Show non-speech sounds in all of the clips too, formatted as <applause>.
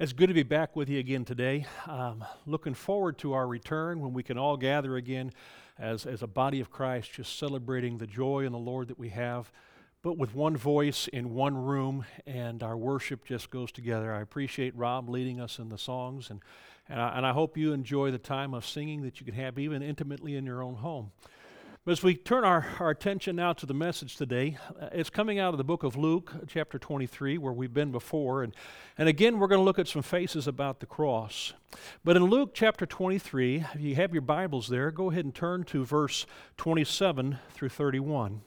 It's good to be back with you again today. Um, looking forward to our return when we can all gather again as, as a body of Christ, just celebrating the joy in the Lord that we have, but with one voice in one room, and our worship just goes together. I appreciate Rob leading us in the songs, and, and, I, and I hope you enjoy the time of singing that you can have even intimately in your own home. But as we turn our, our attention now to the message today, uh, it's coming out of the book of Luke, chapter 23, where we've been before. And, and again, we're going to look at some faces about the cross. But in Luke chapter 23, if you have your Bibles there, go ahead and turn to verse 27 through 31. And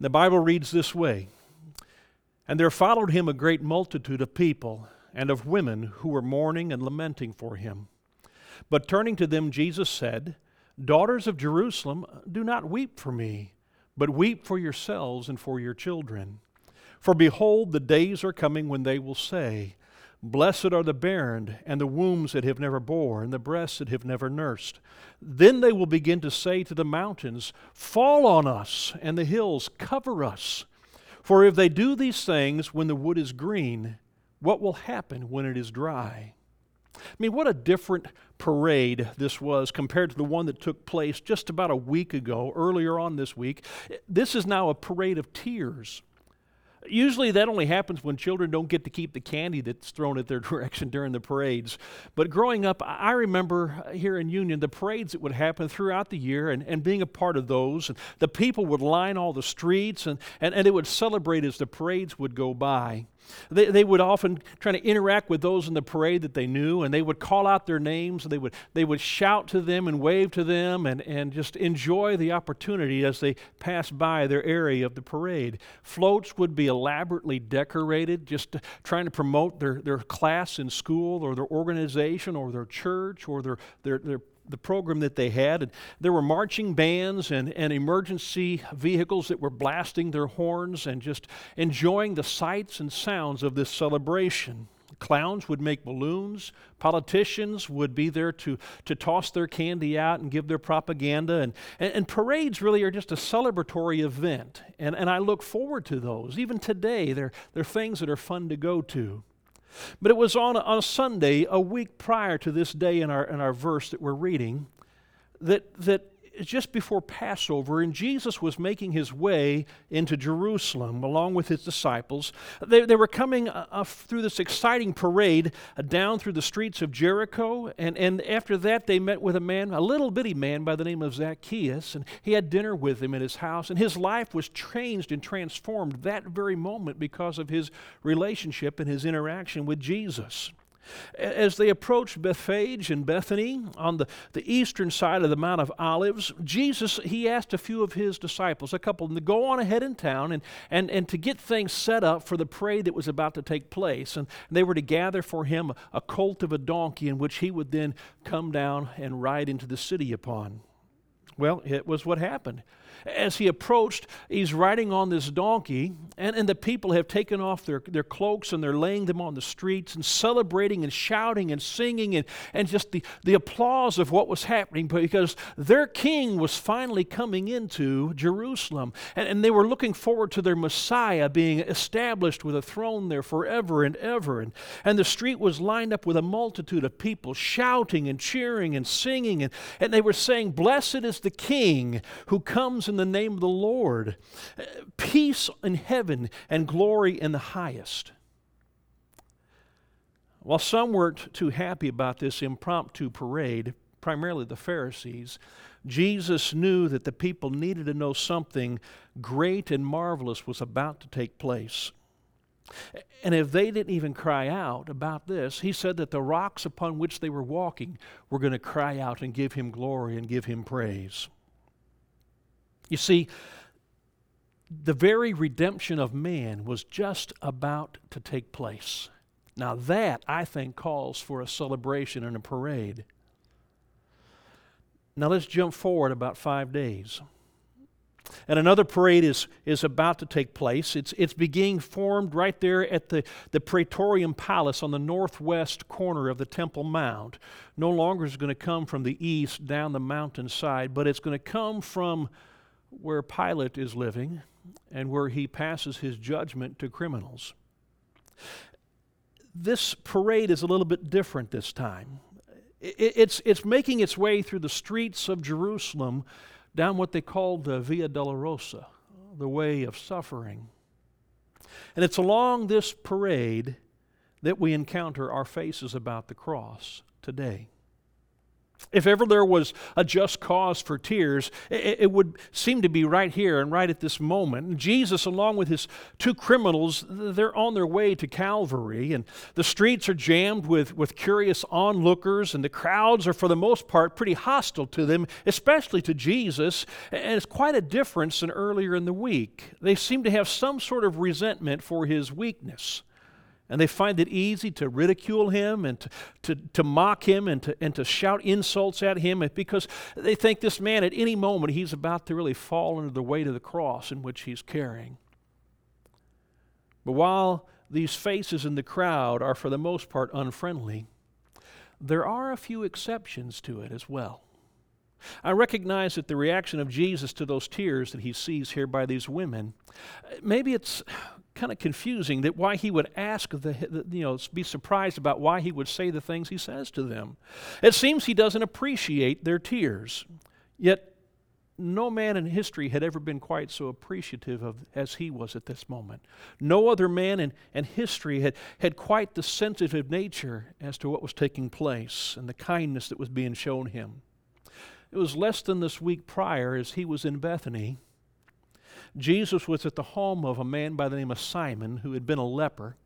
the Bible reads this way And there followed him a great multitude of people and of women who were mourning and lamenting for him. But turning to them, Jesus said, Daughters of Jerusalem, do not weep for me, but weep for yourselves and for your children. For behold, the days are coming when they will say, Blessed are the barren, and the wombs that have never bore, and the breasts that have never nursed. Then they will begin to say to the mountains, Fall on us, and the hills, cover us. For if they do these things when the wood is green, what will happen when it is dry? I mean, what a different parade this was compared to the one that took place just about a week ago, earlier on this week. This is now a parade of tears. Usually that only happens when children don't get to keep the candy that's thrown at their <laughs> direction during the parades. But growing up, I remember uh, here in Union the parades that would happen throughout the year and, and being a part of those. And the people would line all the streets and, and, and they would celebrate as the parades would go by. They, they would often try to interact with those in the parade that they knew, and they would call out their names, and they would, they would shout to them and wave to them and, and just enjoy the opportunity as they passed by their area of the parade. Floats would be elaborately decorated, just trying to promote their, their class in school or their organization or their church or their, their, their the program that they had. And there were marching bands and, and emergency vehicles that were blasting their horns and just enjoying the sights and sounds of this celebration. Clowns would make balloons. Politicians would be there to, to toss their candy out and give their propaganda. And, and, and, parades really are just a celebratory event. And, and I look forward to those. Even today, they're, they're things that are fun to go to. But it was on a, on a Sunday, a week prior to this day in our, in our verse that we're reading, that, that just before Passover, and Jesus was making his way into Jerusalem along with his disciples. They, they were coming uh, uh, through this exciting parade uh, down through the streets of Jericho, and, and after that, they met with a man, a little bitty man by the name of Zacchaeus, and he had dinner with him in his house, and his life was changed and transformed that very moment because of his relationship and his interaction with Jesus. As they approached Bethphage and Bethany on the, the eastern side of the Mount of Olives, Jesus, he asked a few of his disciples, a couple to go on ahead in town and, and, and to get things set up for the parade that was about to take place. And they were to gather for him a colt of a donkey in which he would then come down and ride into the city upon. Well, it was what happened as he approached, he's riding on this donkey, and, and the people have taken off their, their cloaks and they're laying them on the streets and celebrating and shouting and singing and, and just the, the applause of what was happening because their king was finally coming into Jerusalem. And, and they were looking forward to their Messiah being established with a throne there forever and ever. And, and the street was lined up with a multitude of people shouting and cheering and singing. And, and they were saying, Blessed is the king who comes in the name of the Lord. Peace in heaven and glory in the highest. While some weren't too happy about this impromptu parade, primarily the Pharisees, Jesus knew that the people needed to know something great and marvelous was about to take place. And if they didn't even cry out about this, he said that the rocks upon which they were walking were going to cry out and give him glory and give him praise. You see, the very redemption of man was just about to take place. Now, that, I think, calls for a celebration and a parade. Now, let's jump forward about five days. And another parade is, is about to take place. It's, it's being formed right there at the, the Praetorian Palace on the northwest corner of the Temple Mount. No longer is going to come from the east down the mountainside, but it's going to come from where Pilate is living and where he passes his judgment to criminals. this parade is a little bit different this time. It's, it's making its way through the streets of Jerusalem down what they called the Via Dolorosa, the way of suffering. And it's along this parade that we encounter our faces about the cross today. If ever there was a just cause for tears, it, it, would seem to be right here and right at this moment. Jesus, along with his two criminals, they're on their way to Calvary, and the streets are jammed with, with curious onlookers, and the crowds are, for the most part, pretty hostile to them, especially to Jesus. And it's quite a difference than earlier in the week. They seem to have some sort of resentment for his weakness. And they find it easy to ridicule him and to, to, to mock him and to, and to shout insults at him because they think this man at any moment he's about to really fall under the weight of the cross in which he's carrying. But while these faces in the crowd are for the most part unfriendly, there are a few exceptions to it as well. I recognize that the reaction of Jesus to those tears that he sees here by these women, maybe it's kind of confusing that why he would ask the, you know be surprised about why he would say the things he says to them. It seems he doesn't appreciate their tears. Yet no man in history had ever been quite so appreciative of as he was at this moment. No other man in, in history had, had quite the sensitive nature as to what was taking place and the kindness that was being shown him. It was less than this week prior as he was in bethany Jesus was at the home of a man by the name of Simon who had been a leper,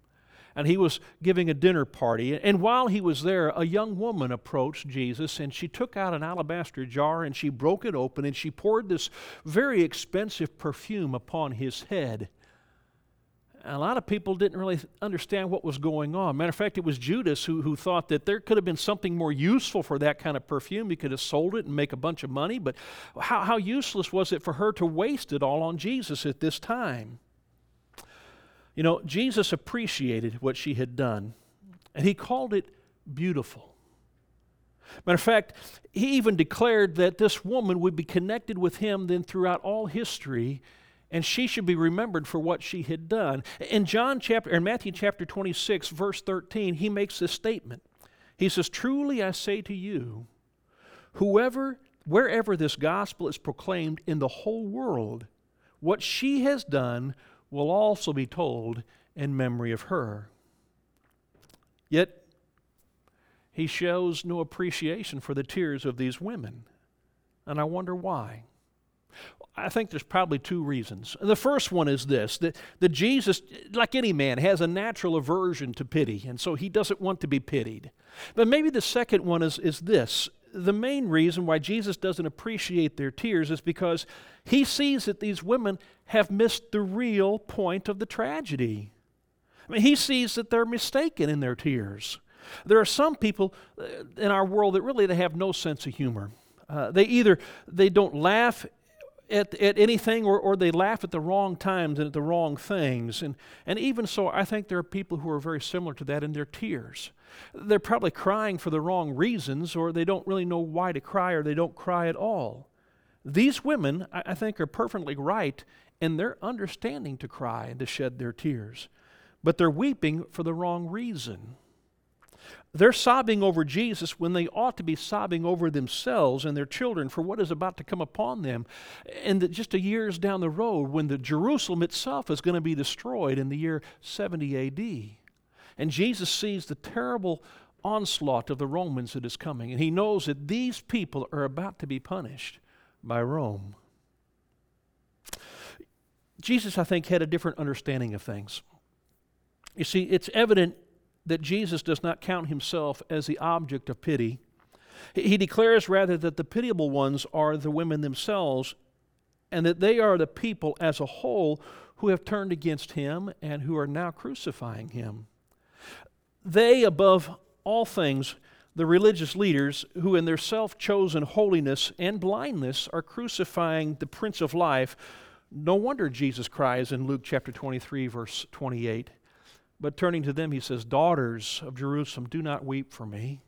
and he was giving a dinner party. And while he was there, a young woman approached Jesus, and she took out an alabaster jar and she broke it open and she poured this very expensive perfume upon his head a lot of people didn't really understand what was going on. Matter of fact, it was Judas who, who thought that there could have been something more useful for that kind of perfume. He could have sold it and make a bunch of money, but how, how useless was it for her to waste it all on Jesus at this time? You know, Jesus appreciated what she had done, and he called it beautiful. Matter of fact, he even declared that this woman would be connected with him then throughout all history and she should be remembered for what she had done. In John chapter in Matthew chapter 26 verse 13, he makes this statement. He says, "Truly I say to you, whoever wherever this gospel is proclaimed in the whole world, what she has done will also be told in memory of her." Yet he shows no appreciation for the tears of these women. And I wonder why. I think there's probably two reasons. The first one is this that, that Jesus, like any man, has a natural aversion to pity, and so he doesn't want to be pitied. But maybe the second one is, is this the main reason why Jesus doesn't appreciate their tears is because he sees that these women have missed the real point of the tragedy. I mean, he sees that they're mistaken in their tears. There are some people uh, in our world that really they have no sense of humor. Uh, they either they don't laugh at, at anything or, or they laugh at the wrong times and at the wrong things. And, and even so, I think there are people who are very similar to that in their tears. They're probably crying for the wrong reasons, or they don't really know why to cry, or they don't cry at all. These women, I, I think, are perfectly right in their understanding to cry and to shed their tears, but they're weeping for the wrong reason. They're sobbing over Jesus when they ought to be sobbing over themselves and their children for what is about to come upon them. And that just a years down the road, when the Jerusalem itself is going to be destroyed in the year 70 AD. And Jesus sees the terrible onslaught of the Romans that is coming, and he knows that these people are about to be punished by Rome. Jesus, I think, had a different understanding of things. You see, it's evident that Jesus does not count himself as the object of pity. He declares rather that the pitiable ones are the women themselves, and that they are the people as a whole who have turned against him and who are now crucifying him. They, above all things, the religious leaders who, in their self chosen holiness and blindness, are crucifying the Prince of Life. No wonder Jesus cries in Luke chapter 23, verse 28 but turning to them, he says, Daughters of Jerusalem, do not weep for me,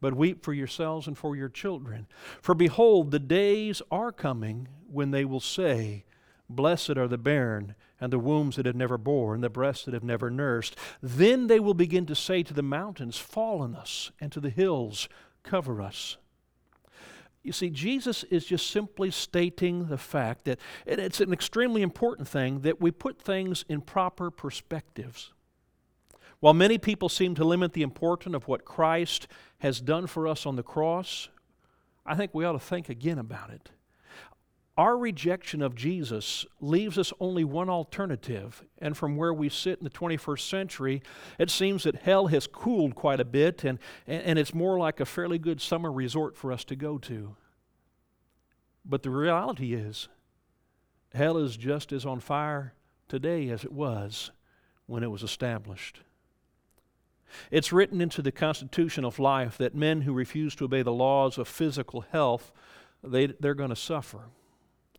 but weep for yourselves and for your children. For behold, the days are coming when they will say, Blessed are the barren, and the wombs that have never borne, and the breasts that have never nursed. Then they will begin to say to the mountains, Fall on us, and to the hills, Cover us. You see, Jesus is just simply stating the fact that it's an extremely important thing that we put things in proper perspectives. While many people seem to limit the importance of what Christ has done for us on the cross, I think we ought to think again about it. Our rejection of Jesus leaves us only one alternative, and from where we sit in the 21st century, it seems that hell has cooled quite a bit, and, and it's more like a fairly good summer resort for us to go to. But the reality is, hell is just as on fire today as it was when it was established. It's written into the constitution of life that men who refuse to obey the laws of physical health, they, they're going to suffer.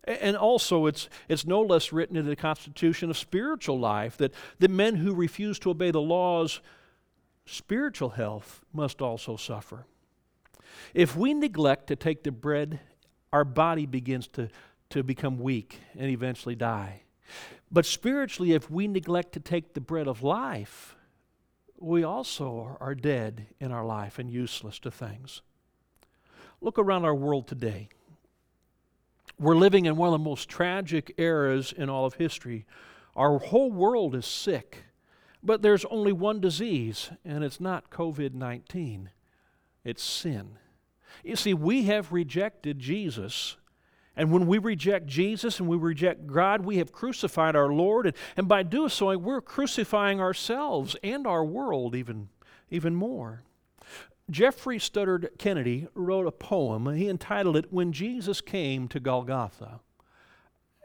And also, it's, it's no less written in the constitution of spiritual life that the men who refuse to obey the laws, spiritual health must also suffer. If we neglect to take the bread, our body begins to, to become weak and eventually die. But spiritually, if we neglect to take the bread of life, we also are dead in our life and useless to things. Look around our world today. We're living in one of the most tragic eras in all of history. Our whole world is sick, but there's only one disease, and it's not COVID 19, it's sin. You see, we have rejected Jesus. And when we reject Jesus and we reject God, we have crucified our Lord. And, and by doing so, we're crucifying ourselves and our world even, even more. Geoffrey Studdert Kennedy wrote a poem. He entitled it When Jesus Came to Golgotha.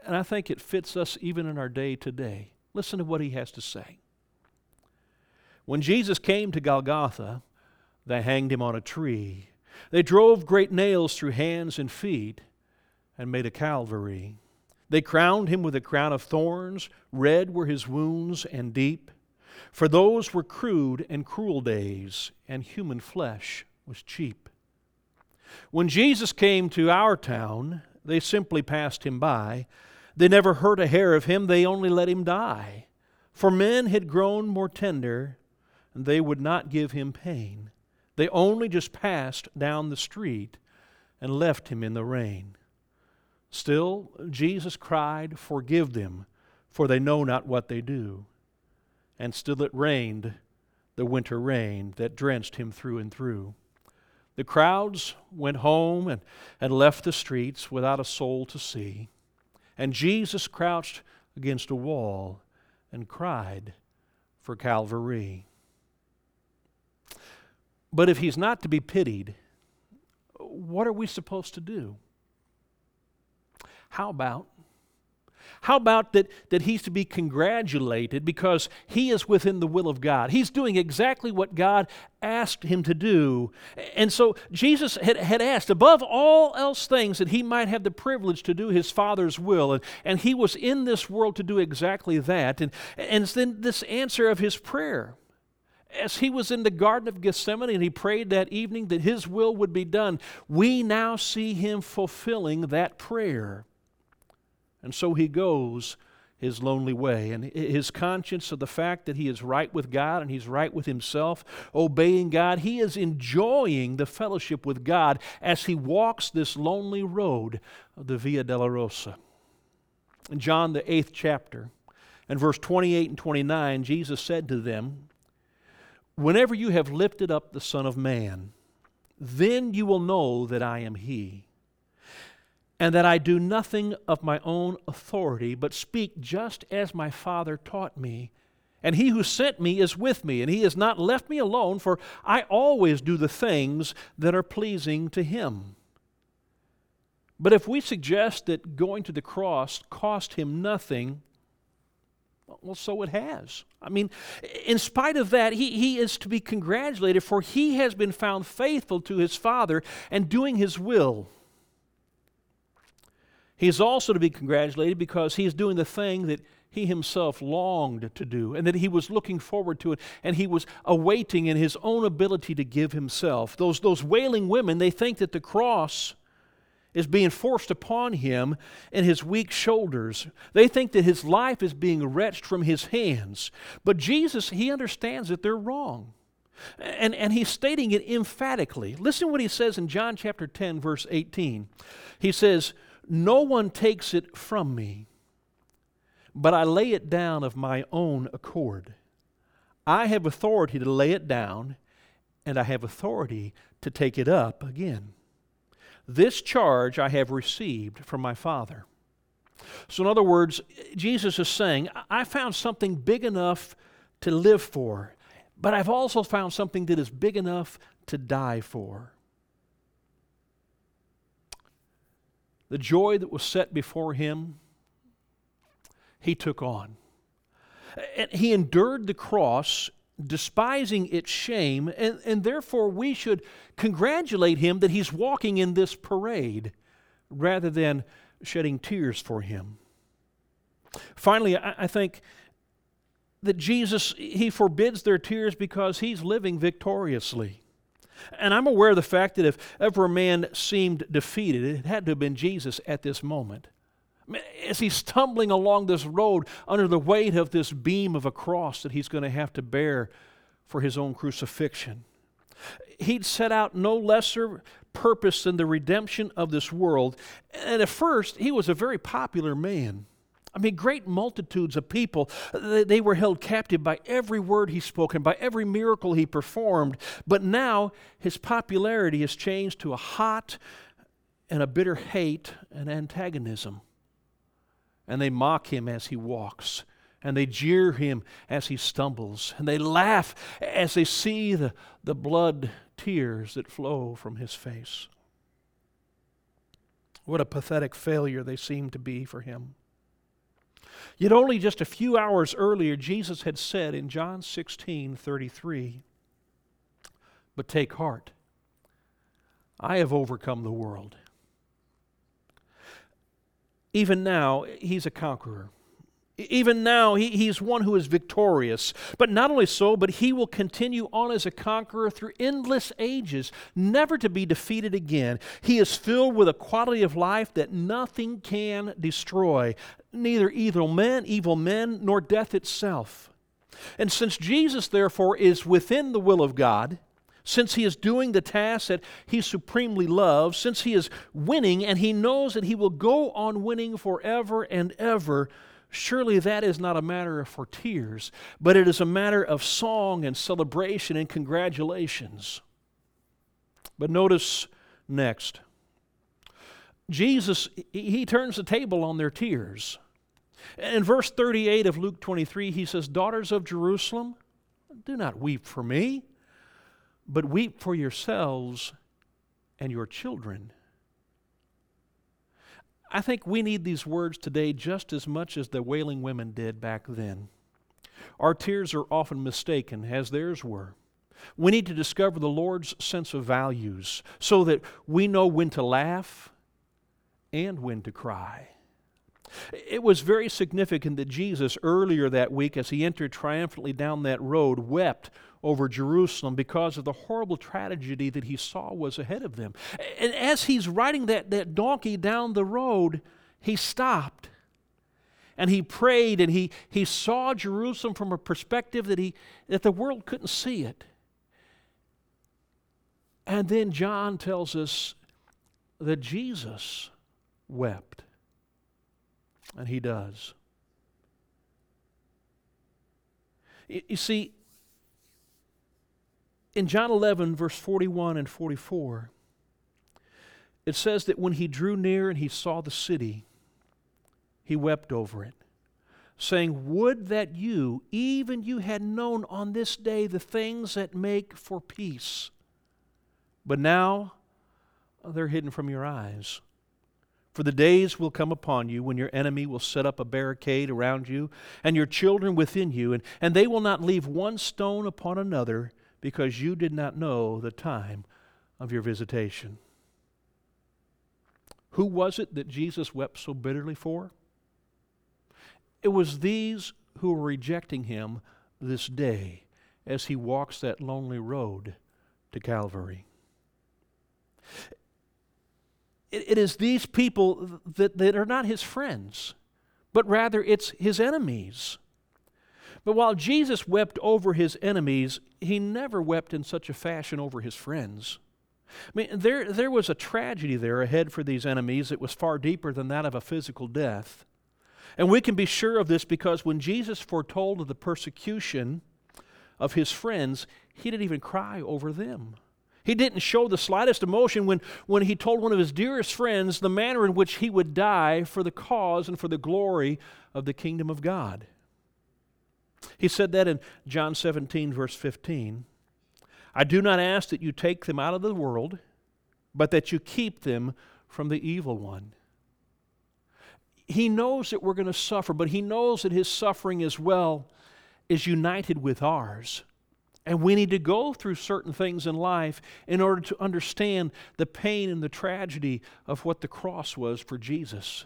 And I think it fits us even in our day today. Listen to what he has to say. When Jesus came to Golgotha, they hanged him on a tree. They drove great nails through hands and feet and made a Calvary. They crowned him with a crown of thorns, red were his wounds and deep. For those were crude and cruel days, and human flesh was cheap. When Jesus came to our town, they simply passed him by. They never hurt a hair of him, they only let him die. For men had grown more tender, and they would not give him pain. They only just passed down the street and left him in the rain. Still, Jesus cried, Forgive them, for they know not what they do and still it rained the winter rain that drenched him through and through. The crowds went home and, and left the streets without a soul to see. And Jesus crouched against a wall and cried for Calvary. But if he's not to be pitied, what are we supposed to do? How about how about that, that he's to be congratulated because he is within the will of God? He's doing exactly what God asked him to do. And so Jesus had, had asked, above all else things, that he might have the privilege to do his Father's will. And, and he was in this world to do exactly that. And, and then this answer of his prayer as he was in the Garden of Gethsemane and he prayed that evening that his will would be done, we now see him fulfilling that prayer. And so he goes his lonely way. And his conscience of the fact that he is right with God and he's right with himself, obeying God, he is enjoying the fellowship with God as he walks this lonely road of the Via Dolorosa. In John, the eighth chapter, and verse 28 and 29, Jesus said to them, Whenever you have lifted up the Son of Man, then you will know that I am He and that I do nothing of my own authority, but speak just as my Father taught me. And he who sent me is with me, and he has not left me alone, for I always do the things that are pleasing to him. But if we suggest that going to the cross cost him nothing, well, so it has. I mean, in spite of that, he, he is to be congratulated, for he has been found faithful to his Father and doing his will. He is also to be congratulated because he is doing the thing that he himself longed to do and that he was looking forward to it and he was awaiting in his own ability to give himself. Those, those wailing women, they think that the cross is being forced upon him and his weak shoulders. They think that his life is being wrenched from his hands. But Jesus, he understands that they're wrong. And, and he's stating it emphatically. Listen to what he says in John chapter 10, verse 18. He says, No one takes it from me, but I lay it down of my own accord. I have authority to lay it down, and I have authority to take it up again. This charge I have received from my Father. So, in other words, Jesus is saying, I found something big enough to live for, but I've also found something that is big enough to die for. The joy that was set before him, he took on. And he endured the cross despising its shame, and, and therefore we should congratulate him that he's walking in this parade rather than shedding tears for him. Finally, I, I think that Jesus, he forbids their tears because he's living victoriously. And I'm aware of the fact that if ever a man seemed defeated, it had to have been Jesus at this moment. As he's stumbling along this road under the weight of this beam of a cross that he's going to have to bear for his own crucifixion, he'd set out no lesser purpose than the redemption of this world. And at first, he was a very popular man. I mean, great multitudes of people, they were held captive by every word he spoke and by every miracle he performed. But now his popularity has changed to a hot and a bitter hate and antagonism and they mock him as he walks, and they jeer him as he stumbles, and they laugh as they see the, the blood tears that flow from his face. What a pathetic failure they seem to be for him. Yet only just a few hours earlier, Jesus had said in John 16 33, But take heart, I have overcome the world. Even now, he's a conqueror. Even now, he, he's one who is victorious. But not only so, but he will continue on as a conqueror through endless ages, never to be defeated again. He is filled with a quality of life that nothing can destroy, neither evil men, evil men, nor death itself. And since Jesus, therefore, is within the will of God, since he is doing the task that he supremely loves, since he is winning and he knows that he will go on winning forever and ever, surely that is not a matter for tears, but it is a matter of song and celebration and congratulations. But notice next Jesus, he turns the table on their tears. In verse 38 of Luke 23, he says, Daughters of Jerusalem, do not weep for me but weep for yourselves and your children. I think we need these words today just as much as the wailing women did back then. Our tears are often mistaken, as theirs were. We need to discover the Lord's sense of values so that we know when to laugh and when to cry. It was very significant that Jesus, earlier that week, as he entered triumphantly down that road, wept over Jerusalem because of the horrible tragedy that he saw was ahead of them. And as he's riding that, that donkey down the road, he stopped and he prayed and he, he saw Jerusalem from a perspective that, he, that the world couldn't see it. And then John tells us that Jesus wept. And he does. You see, in John 11, verse 41 and 44, it says that when he drew near and he saw the city, he wept over it, saying, Would that you, even you, had known on this day the things that make for peace. But now they're hidden from your eyes. For the days will come upon you when your enemy will set up a barricade around you, and your children within you, and, and they will not leave one stone upon another, because you did not know the time of your visitation. Who was it that Jesus wept so bitterly for? It was these who were rejecting him this day as he walks that lonely road to Calvary. It, it is these people that, that are not his friends, but rather it's his enemies. But while Jesus wept over his enemies, he never wept in such a fashion over his friends. I mean, there, there was a tragedy there ahead for these enemies that was far deeper than that of a physical death. And we can be sure of this because when Jesus foretold of the persecution of his friends, he didn't even cry over them. He didn't show the slightest emotion when, when he told one of his dearest friends the manner in which he would die for the cause and for the glory of the kingdom of God. He said that in John 17, verse 15. I do not ask that you take them out of the world, but that you keep them from the evil one. He knows that we're going to suffer, but he knows that his suffering as well is united with ours. And we need to go through certain things in life in order to understand the pain and the tragedy of what the cross was for Jesus.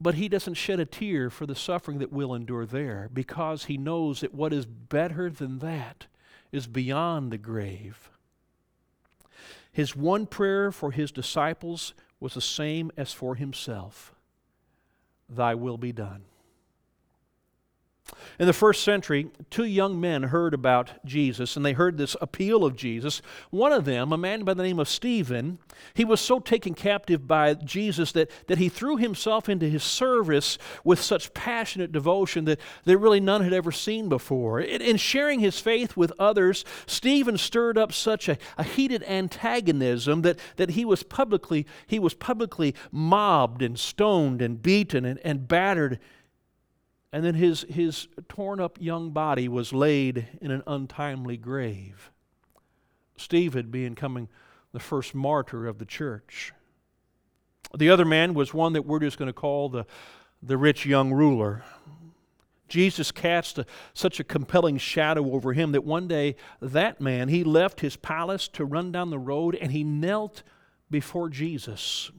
But he doesn't shed a tear for the suffering that we'll endure there because he knows that what is better than that is beyond the grave. His one prayer for his disciples was the same as for himself Thy will be done. In the first century, two young men heard about Jesus and they heard this appeal of Jesus. One of them, a man by the name of Stephen, he was so taken captive by Jesus that, that he threw himself into his service with such passionate devotion that, that really none had ever seen before. In, in sharing his faith with others, Stephen stirred up such a, a heated antagonism that, that he was publicly he was publicly mobbed and stoned and beaten and, and battered and then his, his torn up young body was laid in an untimely grave. Stephen being coming the first martyr of the church. The other man was one that we're just going to call the, the rich young ruler. Jesus cast a, such a compelling shadow over him that one day that man, he left his palace to run down the road and he knelt before Jesus.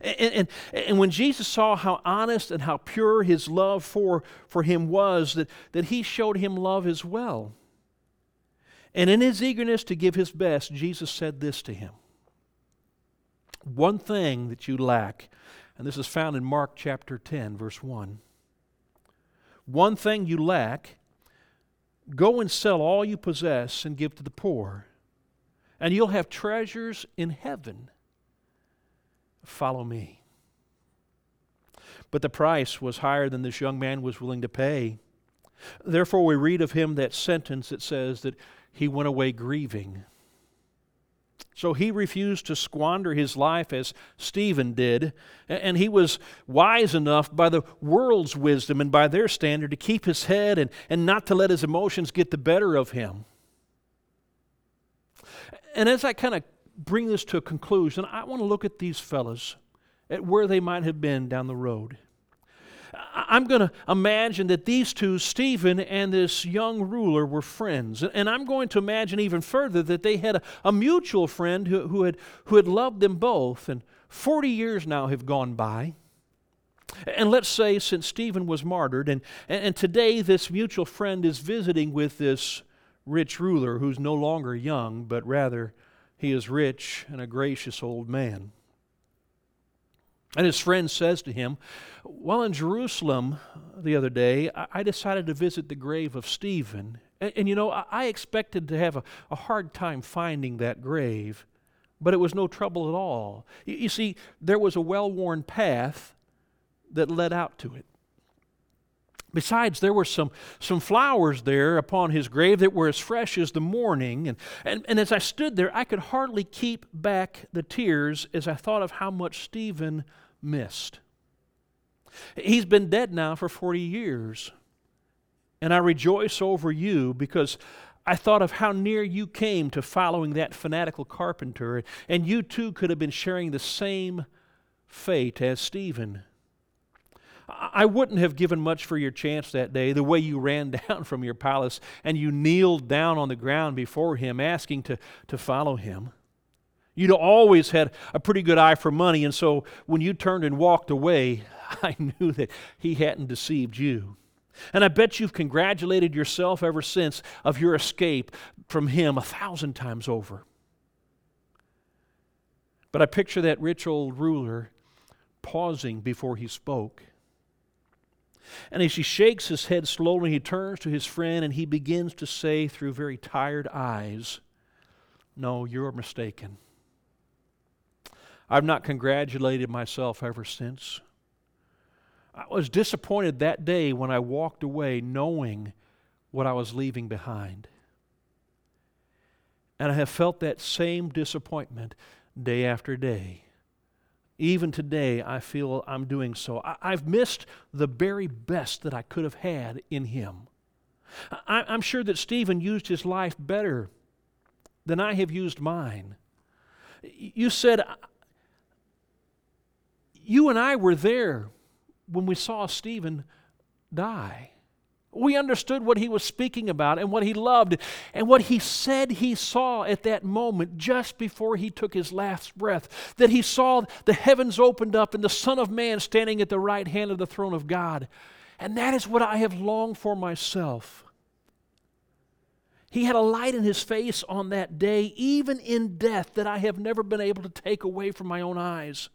And, and, and, when Jesus saw how honest and how pure his love for, for him was, that, that he showed him love as well. And in his eagerness to give his best, Jesus said this to him One thing that you lack, and this is found in Mark chapter 10, verse 1. One thing you lack, go and sell all you possess and give to the poor, and you'll have treasures in heaven Follow me. But the price was higher than this young man was willing to pay. Therefore, we read of him that sentence that says that he went away grieving. So he refused to squander his life as Stephen did, and he was wise enough by the world's wisdom and by their standard to keep his head and, and not to let his emotions get the better of him. And as I kind of bring this to a conclusion, I want to look at these fellows, at where they might have been down the road. I'm going to imagine that these two, Stephen and this young ruler, were friends. And I'm going to imagine even further that they had a, a mutual friend who, who, had, who had loved them both. And 40 years now have gone by. And let's say since Stephen was martyred, and, and today this mutual friend is visiting with this rich ruler who's no longer young, but rather he is rich and a gracious old man. And his friend says to him, While in Jerusalem the other day, I decided to visit the grave of Stephen. And, and you know, I expected to have a, a, hard time finding that grave, but it was no trouble at all. You, you see, there was a well worn path that led out to it. Besides, there were some, some flowers there upon his grave that were as fresh as the morning. And, and, and as I stood there, I could hardly keep back the tears as I thought of how much Stephen missed. He's been dead now for 40 years. And I rejoice over you because I thought of how near you came to following that fanatical carpenter, and you too could have been sharing the same fate as Stephen. I wouldn't have given much for your chance that day, the way you ran <laughs> down from your palace and you kneeled down on the ground before him, asking to, to follow him. You'd always had a pretty good eye for money, and so when you turned and walked away, <laughs> I knew that he hadn't deceived you. And I bet you've congratulated yourself ever since of your escape from him a thousand times over. But I picture that rich old ruler pausing before he spoke. And as he shakes his head slowly, he turns to his friend and he begins to say through very tired eyes, No, you're mistaken. I've not congratulated myself ever since. I was disappointed that day when I walked away knowing what I was leaving behind. And I have felt that same disappointment day after day. Even today, I feel I'm doing so. I, have missed the very best that I could have had in Him. I, I'm sure that Stephen used his life better than I have used mine. You said, uh, you and I were there when we saw Stephen die. We understood what he was speaking about and what he loved and what he said he saw at that moment just before he took his last breath. That he saw the heavens opened up and the Son of Man standing at the right hand of the throne of God. And that is what I have longed for myself. He had a light in his face on that day, even in death, that I have never been able to take away from my own eyes.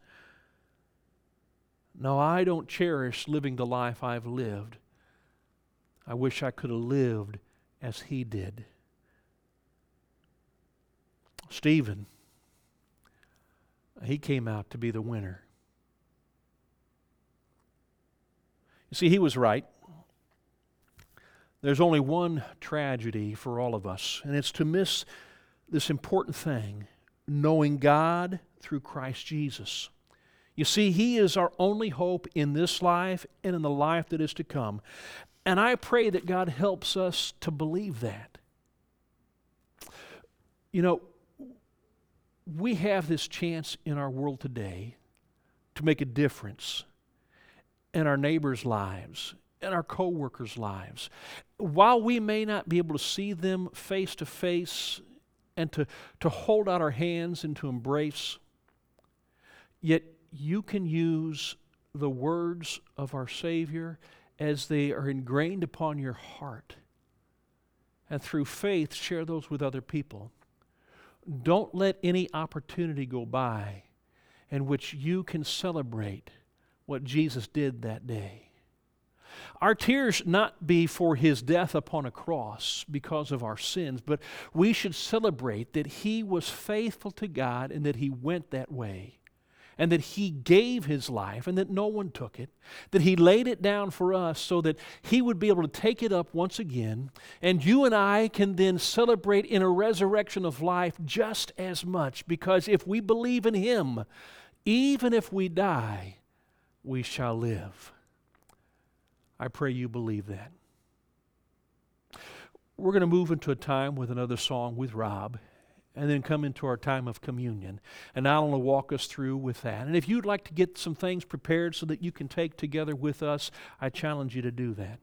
No, I don't cherish living the life I've lived. I wish I could have lived as he did. Stephen, he came out to be the winner. You see, he was right. There's only one tragedy for all of us, and it's to miss this important thing knowing God through Christ Jesus. You see, He is our only hope in this life and in the life that is to come. And I pray that God helps us to believe that. You know, we have this chance in our world today to make a difference in our neighbors' lives, in our co-workers' lives. While we may not be able to see them face to face and to, to hold out our hands and to embrace, yet you can use the words of our Savior as they are ingrained upon your heart. And through faith, share those with other people. Don't let any opportunity go by in which you can celebrate what Jesus did that day. Our tears not be for his death upon a cross because of our sins, but we should celebrate that he was faithful to God and that he went that way and that He gave His life and that no one took it, that He laid it down for us so that He would be able to take it up once again, and you and I can then celebrate in a resurrection of life just as much because if we believe in Him, even if we die, we shall live. I pray you believe that. We're going to move into a time with another song with Rob and then come into our time of communion. And Alan will walk us through with that. And if you'd like to get some things prepared so that you can take together with us, I challenge you to do that.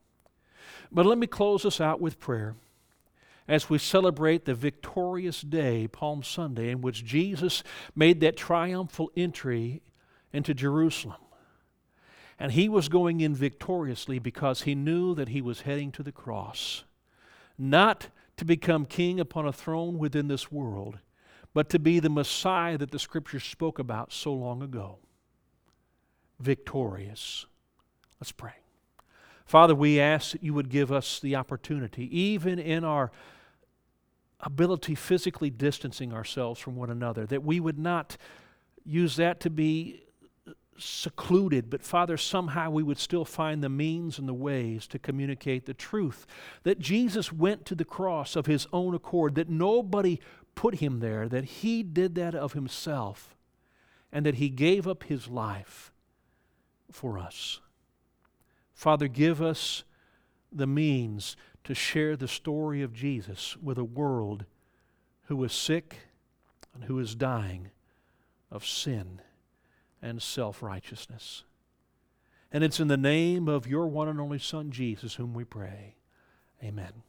But let me close us out with prayer as we celebrate the victorious day, Palm Sunday, in which Jesus made that triumphal entry into Jerusalem. And he was going in victoriously because he knew that he was heading to the cross. Not to become king upon a throne within this world, but to be the Messiah that the Scriptures spoke about so long ago. Victorious. Let's pray. Father, we ask that you would give us the opportunity, even in our ability physically distancing ourselves from one another, that we would not use that to be secluded, but Father, somehow we would still find the means and the ways to communicate the truth that Jesus went to the cross of his own accord, that nobody put him there, that he did that of himself, and that he gave up his life for us. Father, give us the means to share the story of Jesus with a world who is sick and who is dying of sin and self righteousness. And it's in the name of your one and only Son, Jesus, whom we pray. Amen.